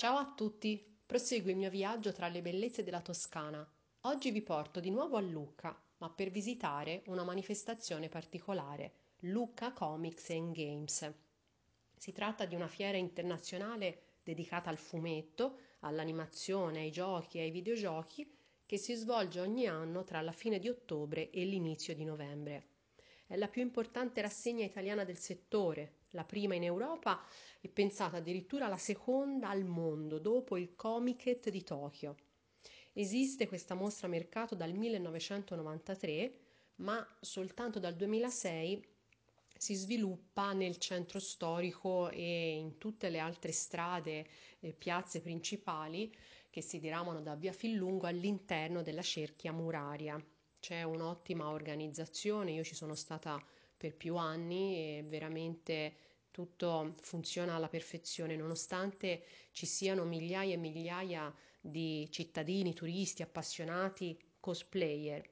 Ciao a tutti, proseguo il mio viaggio tra le bellezze della Toscana. Oggi vi porto di nuovo a Lucca, ma per visitare una manifestazione particolare, Lucca Comics and Games. Si tratta di una fiera internazionale dedicata al fumetto, all'animazione, ai giochi e ai videogiochi che si svolge ogni anno tra la fine di ottobre e l'inizio di novembre. È la più importante rassegna italiana del settore, la prima in Europa e pensata addirittura la seconda al mondo dopo il Comiket di Tokyo. Esiste questa mostra mercato dal 1993, ma soltanto dal 2006 si sviluppa nel centro storico e in tutte le altre strade e piazze principali che si diramano da via Fillungo all'interno della cerchia muraria. C'è un'ottima organizzazione, io ci sono stata per più anni e veramente tutto funziona alla perfezione, nonostante ci siano migliaia e migliaia di cittadini, turisti, appassionati, cosplayer.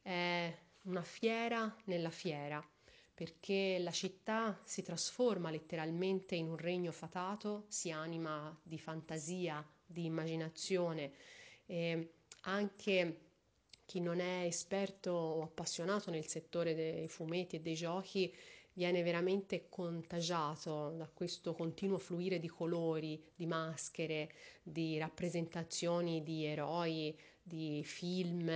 È una fiera nella fiera, perché la città si trasforma letteralmente in un regno fatato, si anima di fantasia, di immaginazione e anche chi non è esperto o appassionato nel settore dei fumetti e dei giochi viene veramente contagiato da questo continuo fluire di colori, di maschere, di rappresentazioni di eroi, di film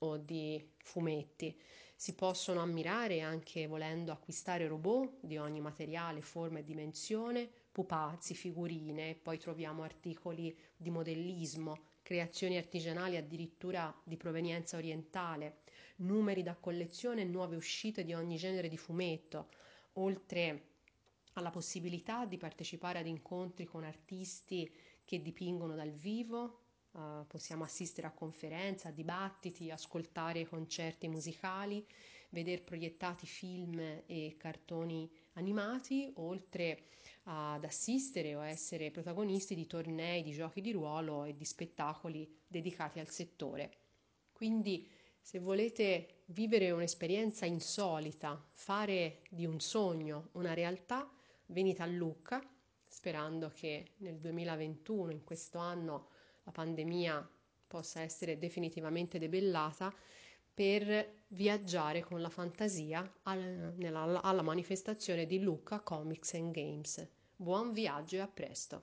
o di fumetti. Si possono ammirare anche volendo acquistare robot di ogni materiale, forma e dimensione, pupazzi, figurine, poi troviamo articoli di modellismo, creazioni artigianali addirittura di provenienza orientale, numeri da collezione e nuove uscite di ogni genere di fumetto, oltre alla possibilità di partecipare ad incontri con artisti che dipingono dal vivo, uh, possiamo assistere a conferenze, a dibattiti, ascoltare concerti musicali, vedere proiettati film e cartoni animati, oltre ad assistere o essere protagonisti di tornei di giochi di ruolo e di spettacoli dedicati al settore. Quindi se volete vivere un'esperienza insolita, fare di un sogno una realtà, venite a Lucca, sperando che nel 2021, in questo anno, la pandemia possa essere definitivamente debellata per viaggiare con la fantasia alla, alla manifestazione di Lucca Comics and Games. Buon viaggio e a presto!